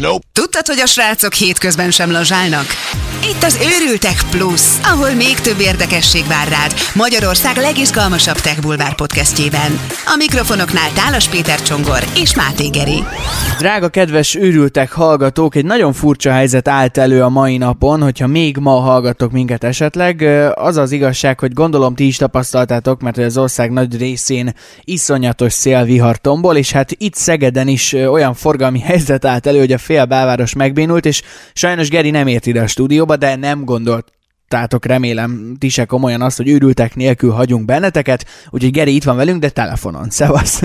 Nope. Tudtad, hogy a srácok hétközben sem lazsálnak? Itt az Őrültek Plus, ahol még több érdekesség vár rád Magyarország legizgalmasabb Tech Bulvár podcastjében. A mikrofonoknál Tálas Péter Csongor és Máté Geri. Drága kedves őrültek hallgatók, egy nagyon furcsa helyzet állt elő a mai napon, hogyha még ma hallgatok minket esetleg. Az az igazság, hogy gondolom ti is tapasztaltátok, mert az ország nagy részén iszonyatos szélvihar tombol, és hát itt Szegeden is olyan forgalmi helyzet állt elő, hogy a fél belváros megbénult, és sajnos Geri nem ért ide a stúdióba, de nem gondolt tátok remélem ti se komolyan azt, hogy őrültek nélkül hagyunk benneteket, úgyhogy Geri itt van velünk, de telefonon. Szevasz!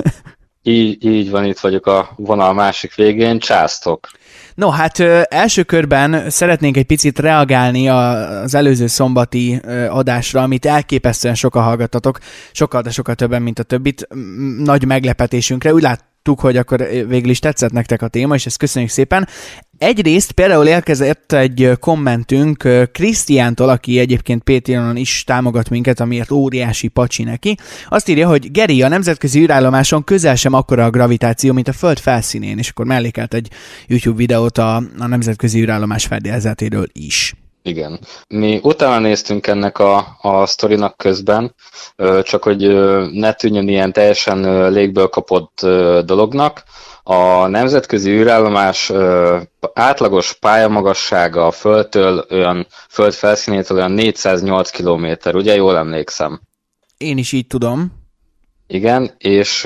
Így, így van, itt vagyok a vonal másik végén, császtok. No, hát első körben szeretnénk egy picit reagálni az előző szombati adásra, amit elképesztően sokan hallgattatok, sokkal, de sokkal többen, mint a többit. Nagy meglepetésünkre. Úgy lát, tudtuk, hogy akkor végül is tetszett nektek a téma, és ezt köszönjük szépen. Egyrészt például érkezett egy kommentünk Krisztiántól, aki egyébként Patreonon is támogat minket, amiért óriási pacsi neki. Azt írja, hogy Geri, a nemzetközi űrállomáson közel sem akkora a gravitáció, mint a Föld felszínén, és akkor mellékelt egy YouTube videót a, a nemzetközi űrállomás fedélzetéről is. Igen. Mi utána néztünk ennek a, a sztorinak közben, csak hogy ne tűnjön ilyen teljesen légből kapott dolognak. A nemzetközi űrállomás átlagos pályamagassága a Földtől, olyan Föld felszínétől olyan 408 km, ugye jól emlékszem? Én is így tudom. Igen, és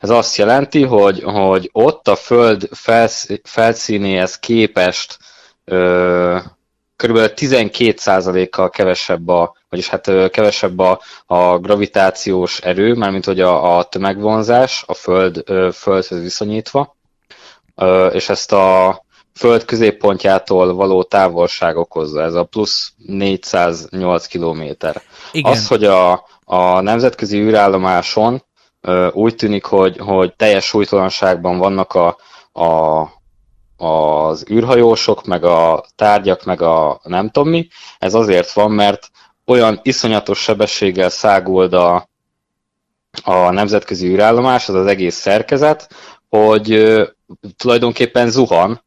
ez azt jelenti, hogy, hogy ott a Föld felsz, felszínéhez képest kb. 12%-kal kevesebb a, vagyis hát kevesebb a, a gravitációs erő, mármint hogy a, a tömegvonzás a Föld, Földhöz viszonyítva, és ezt a Föld középpontjától való távolság okozza, ez a plusz 408 kilométer. Az, hogy a, a nemzetközi űrállomáson úgy tűnik, hogy, hogy teljes súlytalanságban vannak a, a az űrhajósok, meg a tárgyak, meg a nem tudom mi. Ez azért van, mert olyan iszonyatos sebességgel száguld a, a nemzetközi űrállomás, az az egész szerkezet, hogy ö, tulajdonképpen zuhan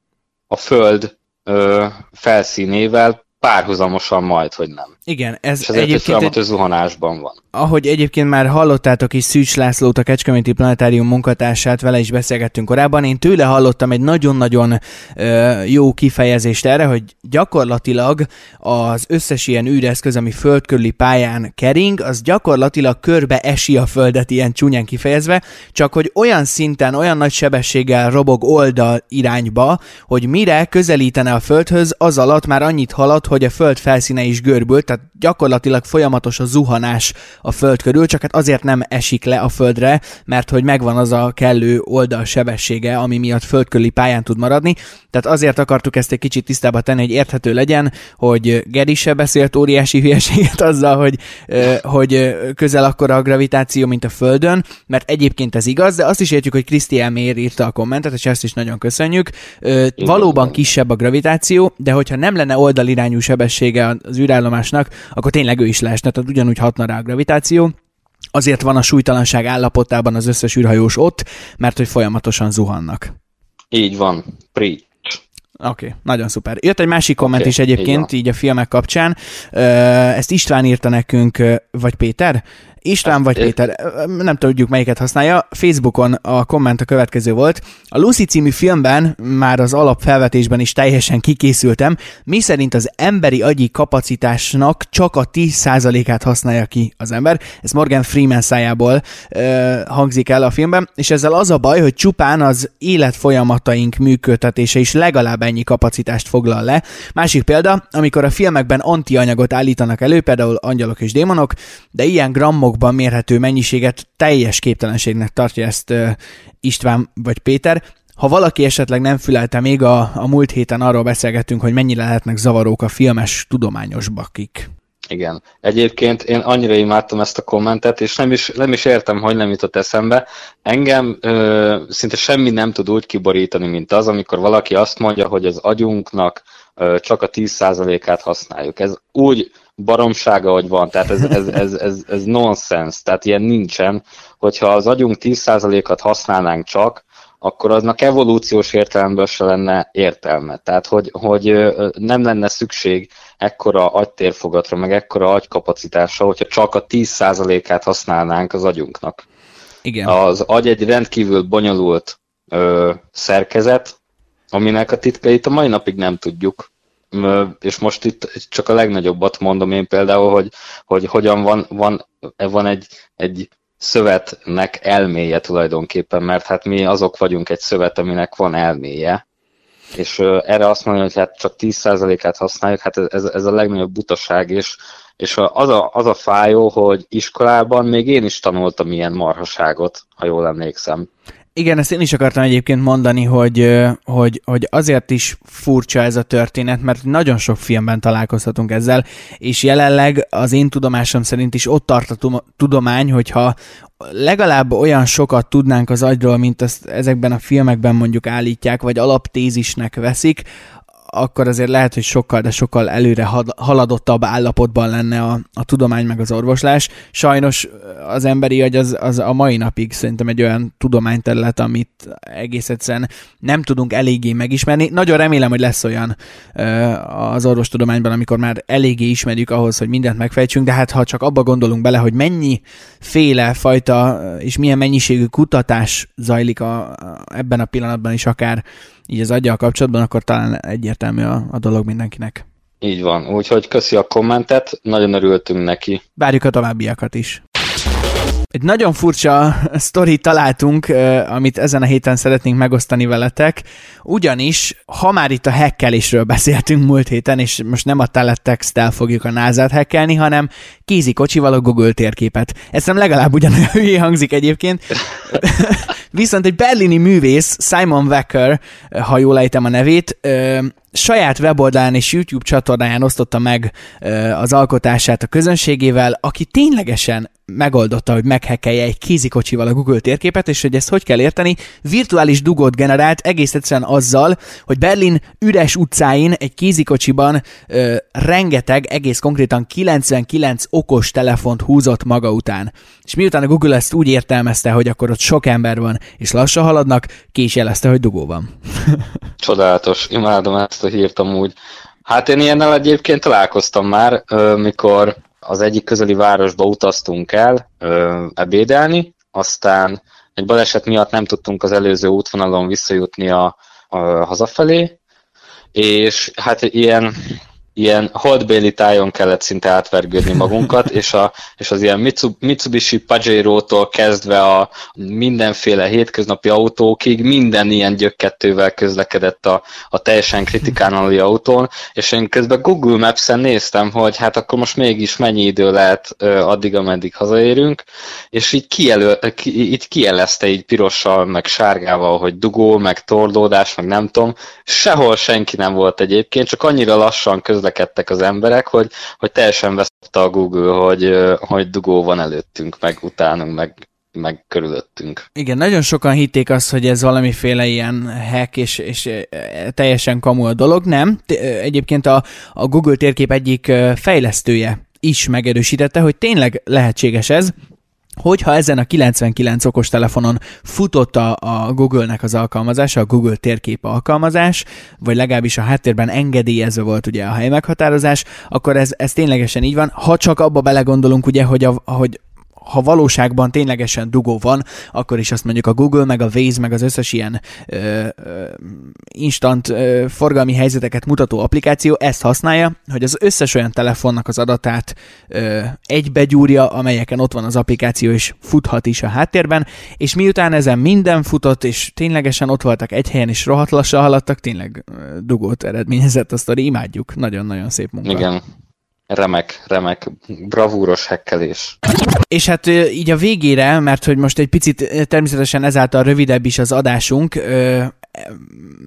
a Föld ö, felszínével párhuzamosan majd, hogy nem. Igen, ez És ezért egyébként egy zuhanásban van. Ahogy egyébként már hallottátok is Szűcs Lászlót, a Kecskeméti Planetárium munkatársát, vele is beszélgettünk korábban, én tőle hallottam egy nagyon-nagyon ö, jó kifejezést erre, hogy gyakorlatilag az összes ilyen űreszköz, ami földkörüli pályán kering, az gyakorlatilag körbe esi a földet ilyen csúnyán kifejezve, csak hogy olyan szinten, olyan nagy sebességgel robog oldal irányba, hogy mire közelítene a földhöz, az alatt már annyit halad, hogy a föld felszíne is görbült, tehát that gyakorlatilag folyamatos a zuhanás a föld körül, csak hát azért nem esik le a földre, mert hogy megvan az a kellő oldal sebessége, ami miatt földkörüli pályán tud maradni. Tehát azért akartuk ezt egy kicsit tisztába tenni, hogy érthető legyen, hogy Geri se beszélt óriási hülyeséget azzal, hogy, hogy közel akkora a gravitáció, mint a Földön, mert egyébként ez igaz, de azt is értjük, hogy Krisztián miért írta a kommentet, és ezt is nagyon köszönjük. Valóban kisebb a gravitáció, de hogyha nem lenne oldalirányú sebessége az űrállomásnak, akkor tényleg ő is leesne, tehát ugyanúgy hatna rá a gravitáció. Azért van a súlytalanság állapotában az összes űrhajós ott, mert hogy folyamatosan zuhannak. Így van. Preach. Oké, okay, nagyon szuper. Jött egy másik komment okay, is egyébként, így, így a filmek kapcsán. Ezt István írta nekünk, vagy Péter? István vagy Péter, nem tudjuk melyiket használja. Facebookon a komment a következő volt. A Lucy című filmben már az alapfelvetésben is teljesen kikészültem, mi szerint az emberi agyi kapacitásnak csak a 10%-át használja ki az ember. Ez Morgan Freeman szájából uh, hangzik el a filmben, és ezzel az a baj, hogy csupán az életfolyamataink működtetése is legalább ennyi kapacitást foglal le. Másik példa, amikor a filmekben antianyagot állítanak elő, például angyalok és démonok, de ilyen grammok gramokban mérhető mennyiséget teljes képtelenségnek tartja ezt István vagy Péter. Ha valaki esetleg nem fülelte még, a, a múlt héten arról beszélgettünk, hogy mennyire lehetnek zavarók a filmes tudományos bakik. Igen. Egyébként én annyira imádtam ezt a kommentet, és nem is, nem is értem, hogy nem jutott eszembe. Engem ö, szinte semmi nem tud úgy kiborítani, mint az, amikor valaki azt mondja, hogy az agyunknak ö, csak a 10%-át használjuk. Ez úgy baromsága, hogy van, tehát ez, ez, ez, ez, ez nonsens, tehát ilyen nincsen. Hogyha az agyunk 10%-at használnánk csak, akkor aznak evolúciós értelemben se lenne értelme. Tehát, hogy, hogy nem lenne szükség ekkora agytérfogatra, meg ekkora agykapacitásra, hogyha csak a 10%-át használnánk az agyunknak. Igen. Az agy egy rendkívül bonyolult ö, szerkezet, aminek a titkait a mai napig nem tudjuk. És most itt csak a legnagyobbat mondom én például, hogy, hogy hogyan van, van, van egy, egy szövetnek elméje tulajdonképpen, mert hát mi azok vagyunk egy szövet, aminek van elméje, és erre azt mondani, hogy hát csak 10%-át használjuk, hát ez, ez a legnagyobb butaság, és, és az, a, az a fájó, hogy iskolában még én is tanultam ilyen marhaságot, ha jól emlékszem. Igen, ezt én is akartam egyébként mondani, hogy, hogy, hogy azért is furcsa ez a történet, mert nagyon sok filmben találkozhatunk ezzel, és jelenleg az én tudomásom szerint is ott tart a tudomány, hogyha legalább olyan sokat tudnánk az agyról, mint ezt ezekben a filmekben mondjuk állítják, vagy alaptézisnek veszik, akkor azért lehet, hogy sokkal, de sokkal előre haladottabb állapotban lenne a, a tudomány meg az orvoslás. Sajnos az emberi agy az, az a mai napig szerintem egy olyan tudományterület, amit egész egyszerűen nem tudunk eléggé megismerni. Nagyon remélem, hogy lesz olyan az orvostudományban, amikor már eléggé ismerjük ahhoz, hogy mindent megfejtsünk, de hát ha csak abba gondolunk bele, hogy mennyi féle fajta és milyen mennyiségű kutatás zajlik a, ebben a pillanatban is akár így az aggyal kapcsolatban, akkor talán egyértelmű a, a dolog mindenkinek. Így van, úgyhogy köszi a kommentet, nagyon örültünk neki. Várjuk a továbbiakat is. Egy nagyon furcsa sztori találtunk, amit ezen a héten szeretnénk megosztani veletek, ugyanis, ha már itt a hekkelésről beszéltünk múlt héten, és most nem a teletextel fogjuk a názát hekkelni, hanem kézi kocsival a Google térképet. Ez nem legalább ugyanolyan hülyé hangzik egyébként. Viszont egy berlini művész, Simon Wecker, ha jól ejtem a nevét, saját weboldalán és YouTube csatornáján osztotta meg az alkotását a közönségével, aki ténylegesen megoldotta, hogy meghekkelje egy kézikocsival a Google térképet, és hogy ezt hogy kell érteni, virtuális dugót generált egész egyszerűen azzal, hogy Berlin üres utcáin egy kézikocsiban ö, rengeteg, egész konkrétan 99 okos telefont húzott maga után. És miután a Google ezt úgy értelmezte, hogy akkor ott sok ember van, és lassan haladnak, ki hogy dugó van. Csodálatos, imádom ezt a hírt amúgy. Hát én ilyennel egyébként találkoztam már, mikor az egyik közeli városba utaztunk el ebédelni, aztán egy baleset miatt nem tudtunk az előző útvonalon visszajutni a, a hazafelé, és hát ilyen ilyen holdbéli tájon kellett szinte átvergődni magunkat, és, a, és az ilyen Mitsubishi Pajero-tól kezdve a mindenféle hétköznapi autókig minden ilyen gyökkettővel közlekedett a, a teljesen kritikánali autón, és én közben Google Maps-en néztem, hogy hát akkor most mégis mennyi idő lehet addig, ameddig hazaérünk, és így, kijelö, ki, így kijelezte így pirossal, meg sárgával, hogy dugó, meg torlódás, meg nem tudom, sehol senki nem volt egyébként, csak annyira lassan köz közlekedtek az emberek, hogy, hogy teljesen veszette a Google, hogy, hogy dugó van előttünk, meg utánunk, meg meg körülöttünk. Igen, nagyon sokan hitték azt, hogy ez valamiféle ilyen hack, és, és teljesen kamu a dolog. Nem. Egyébként a, a Google térkép egyik fejlesztője is megerősítette, hogy tényleg lehetséges ez, hogyha ezen a 99 okos telefonon futott a, a Google-nek az alkalmazása, a Google térkép alkalmazás, vagy legalábbis a háttérben engedélyezve volt ugye a helymeghatározás, akkor ez, ez ténylegesen így van. Ha csak abba belegondolunk, ugye, hogy, a, hogy ha valóságban ténylegesen dugó van, akkor is azt mondjuk a Google, meg a Waze, meg az összes ilyen ö, ö, instant ö, forgalmi helyzeteket mutató applikáció ezt használja, hogy az összes olyan telefonnak az adatát ö, egybegyúrja, amelyeken ott van az applikáció, és futhat is a háttérben, és miután ezen minden futott, és ténylegesen ott voltak egy helyen, és rohadt lassan haladtak, tényleg dugót eredményezett a sztori, imádjuk. Nagyon-nagyon szép munka. Igen remek, remek, bravúros hekkelés. És hát így a végére, mert hogy most egy picit természetesen ezáltal rövidebb is az adásunk,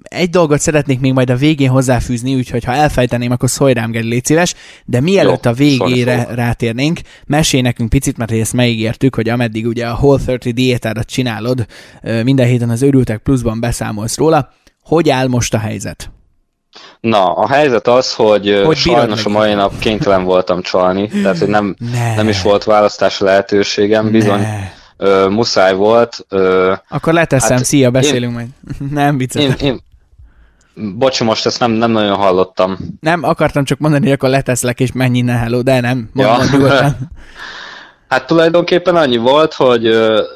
egy dolgot szeretnék még majd a végén hozzáfűzni, úgyhogy ha elfejteném, akkor szólj rám, Geri, légy szíves, de mielőtt Jó, a végére szólj, rátérnénk, mesélj nekünk picit, mert ezt megígértük, hogy ameddig ugye a Whole 30 diétádat csinálod, minden héten az Örültek Pluszban beszámolsz róla, hogy áll most a helyzet? Na, a helyzet az, hogy, hogy sajnos a mai nap kénytelen voltam csalni, tehát hogy nem, ne. nem is volt választási lehetőségem, bizony, ö, muszáj volt. Ö, Akkor leteszem, hát szia, beszélünk én, majd. nem vicces. Én, én, Bocsi, most ezt nem, nem nagyon hallottam. Nem, akartam csak mondani, hogy akkor leteszlek, és menj innen, hello, de nem, mondom ja. Hát tulajdonképpen annyi volt, hogy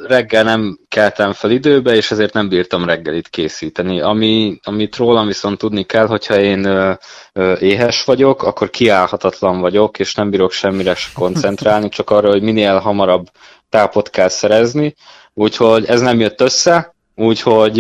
reggel nem keltem fel időbe, és ezért nem bírtam reggelit készíteni. Ami, amit rólam viszont tudni kell, hogyha én éhes vagyok, akkor kiállhatatlan vagyok, és nem bírok semmire se koncentrálni, csak arra, hogy minél hamarabb tápot kell szerezni. Úgyhogy ez nem jött össze, úgyhogy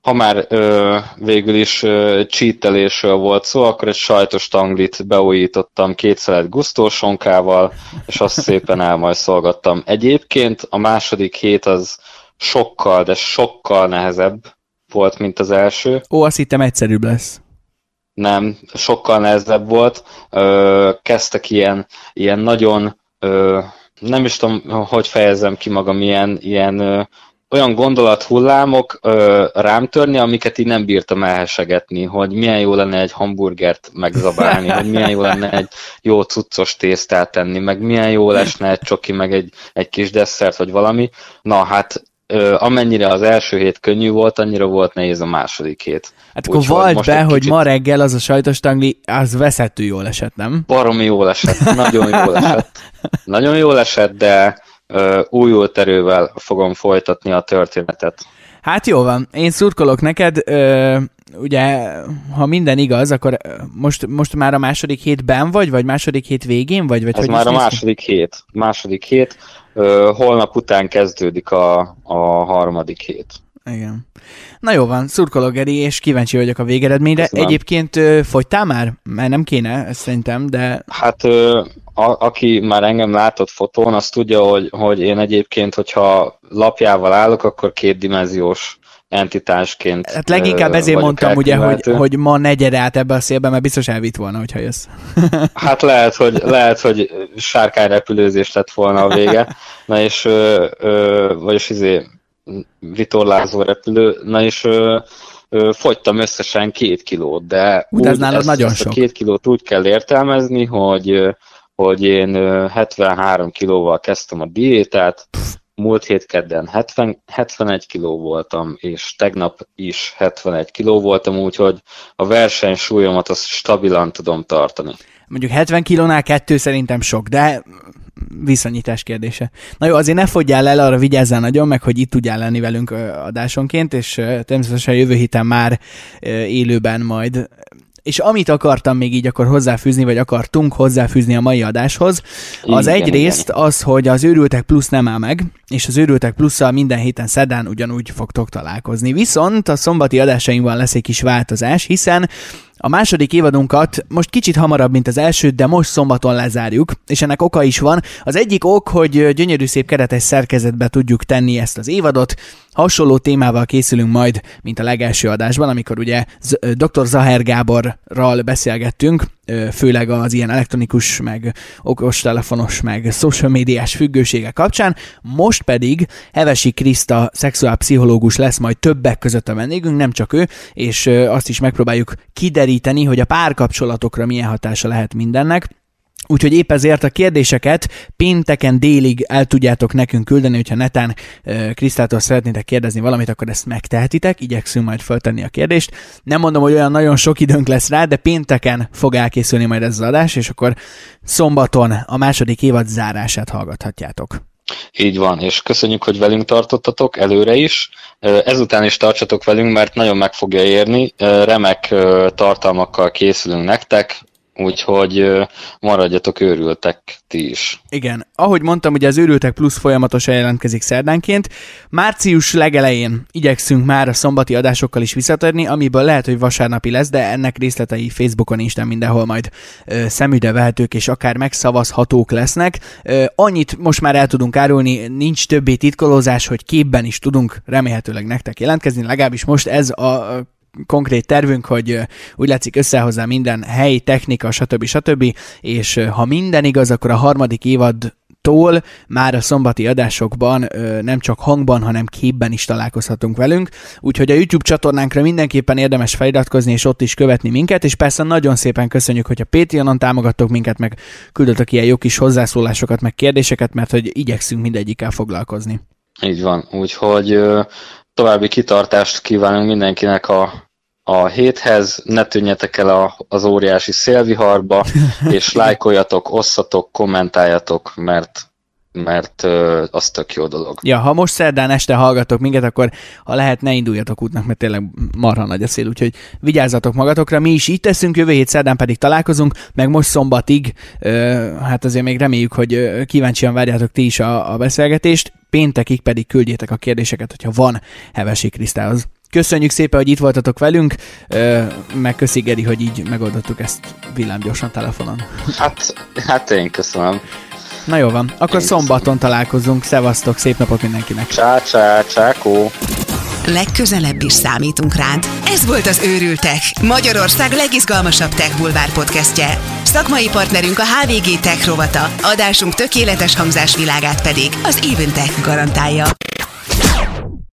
ha már ö, végül is ö, csítelésről volt szó, akkor egy sajtos tanglit beújítottam két szelet gusztósonkával, és azt szépen elmajszolgattam. Egyébként a második hét az sokkal, de sokkal nehezebb volt, mint az első. Ó, azt hittem egyszerűbb lesz. Nem, sokkal nehezebb volt. Ö, kezdtek ilyen, ilyen nagyon, ö, nem is tudom, hogy fejezem ki magam, ilyen, ilyen olyan gondolathullámok ö, rám törni, amiket így nem bírtam elhesegetni, hogy milyen jó lenne egy hamburgert megzabálni, hogy milyen jó lenne egy jó cuccos tésztát tenni, meg milyen jó lesne egy csoki, meg egy, egy kis desszert, vagy valami. Na hát ö, amennyire az első hét könnyű volt, annyira volt nehéz a második hét. Hát akkor vald be, hogy kicsit... ma reggel az a sajtos tangli, az veszettő jól esett, nem? Baromi jól esett, nagyon jól esett. Nagyon jól esett, de újult erővel fogom folytatni a történetet. Hát jó van, én szurkolok neked, ö, ugye, ha minden igaz, akkor most, most már a második hétben vagy, vagy második hét végén vagy? vagy Ez hogy már a második hét. Második hét. Ö, holnap után kezdődik a, a harmadik hét. Igen. Na jó van, szurkolok Geri, és kíváncsi vagyok a végeredményre. Köszönöm. Egyébként ö, fogytál már? Mert nem kéne, szerintem, de... Hát ö, a, aki már engem látott fotón, az tudja, hogy, hogy én egyébként, hogyha lapjával állok, akkor kétdimenziós entitásként Hát leginkább ezért mondtam ugye, hogy, hogy ma negyed át ebbe a szélbe, mert biztos elvitt volna, hogyha jössz. hát lehet, hogy, lehet, hogy sárkányrepülőzés lett volna a vége, na és ö, ö, vagyis izé vitorlázó repülő, na és ö, ö, fogytam összesen két kilót, de úgy, ez nálad ezt, nagyon ezt sok. a két kilót úgy kell értelmezni, hogy hogy én 73 kilóval kezdtem a diétát, múlt hét kedden 70, 71 kiló voltam, és tegnap is 71 kiló voltam, úgyhogy a verseny súlyomat azt stabilan tudom tartani. Mondjuk 70 kilónál kettő szerintem sok, de viszonyítás kérdése. Na jó, azért ne fogyjál el, arra vigyázzál nagyon, meg hogy itt tudjál lenni velünk adásonként, és természetesen jövő héten már élőben majd és amit akartam még így akkor hozzáfűzni, vagy akartunk hozzáfűzni a mai adáshoz, az igen, egyrészt igen. az, hogy az őrültek plusz nem áll meg, és az őrültek plusszal minden héten szedán ugyanúgy fogtok találkozni. Viszont a szombati adásainkban lesz egy kis változás, hiszen a második évadunkat most kicsit hamarabb, mint az elsőt, de most szombaton lezárjuk, és ennek oka is van. Az egyik ok, hogy gyönyörű szép keretes szerkezetbe tudjuk tenni ezt az évadot. Hasonló témával készülünk majd, mint a legelső adásban, amikor ugye dr. Zaher Gáborral beszélgettünk, főleg az ilyen elektronikus, meg okostelefonos, meg social médiás függősége kapcsán. Most pedig Hevesi Kriszta szexuálpszichológus lesz majd többek között a vendégünk, nem csak ő, és azt is megpróbáljuk kideríteni, hogy a párkapcsolatokra milyen hatása lehet mindennek. Úgyhogy épp ezért a kérdéseket pénteken délig el tudjátok nekünk küldeni, hogyha netán Krisztától szeretnétek kérdezni valamit, akkor ezt megtehetitek, igyekszünk majd föltenni a kérdést. Nem mondom, hogy olyan nagyon sok időnk lesz rá, de pénteken fog elkészülni majd ez az adás, és akkor szombaton a második évad zárását hallgathatjátok. Így van, és köszönjük, hogy velünk tartottatok előre is. Ezután is tartsatok velünk, mert nagyon meg fogja érni. Remek tartalmakkal készülünk nektek, úgyhogy maradjatok őrültek ti is. Igen, ahogy mondtam, ugye az őrültek plusz folyamatosan jelentkezik szerdánként. Március legelején igyekszünk már a szombati adásokkal is visszatérni, amiből lehet, hogy vasárnapi lesz, de ennek részletei Facebookon nem mindenhol majd ö, szemügyre vehetők és akár megszavazhatók lesznek. Ö, annyit most már el tudunk árulni, nincs többé titkolózás, hogy képben is tudunk remélhetőleg nektek jelentkezni, legalábbis most ez a konkrét tervünk, hogy úgy látszik összehozzá minden hely, technika, stb. stb. És ha minden igaz, akkor a harmadik évad órájától már a szombati adásokban nem csak hangban, hanem képben is találkozhatunk velünk. Úgyhogy a YouTube csatornánkra mindenképpen érdemes feliratkozni, és ott is követni minket, és persze nagyon szépen köszönjük, hogy a Patreonon támogattok minket, meg küldöttek ilyen jó kis hozzászólásokat, meg kérdéseket, mert hogy igyekszünk mindegyikkel foglalkozni. Így van, úgyhogy további kitartást kívánunk mindenkinek a a héthez, ne tűnjetek el a, az óriási szélviharba, és lájkoljatok, osszatok, kommentáljatok, mert mert ö, az tök jó dolog. Ja, ha most szerdán este hallgatok minket, akkor ha lehet, ne induljatok útnak, mert tényleg marha nagy a szél, úgyhogy vigyázzatok magatokra. Mi is így teszünk, jövő hét szerdán pedig találkozunk, meg most szombatig, ö, hát azért még reméljük, hogy kíváncsian várjátok ti is a, a beszélgetést, péntekig pedig küldjétek a kérdéseket, hogyha van Hevesi Krisztához. Köszönjük szépen, hogy itt voltatok velünk, meg köszi Geri, hogy így megoldottuk ezt villámgyorsan telefonon. Hát, hát én köszönöm. Na jó van, akkor én szombaton köszönöm. találkozunk. Szevasztok, szép napot mindenkinek. Csá, csá, csákó. Legközelebb is számítunk rád. Ez volt az Őrültek, Magyarország legizgalmasabb tech bulvár podcastje. Szakmai partnerünk a HVG Tech rovata, adásunk tökéletes hangzás világát pedig az Eventech garantálja.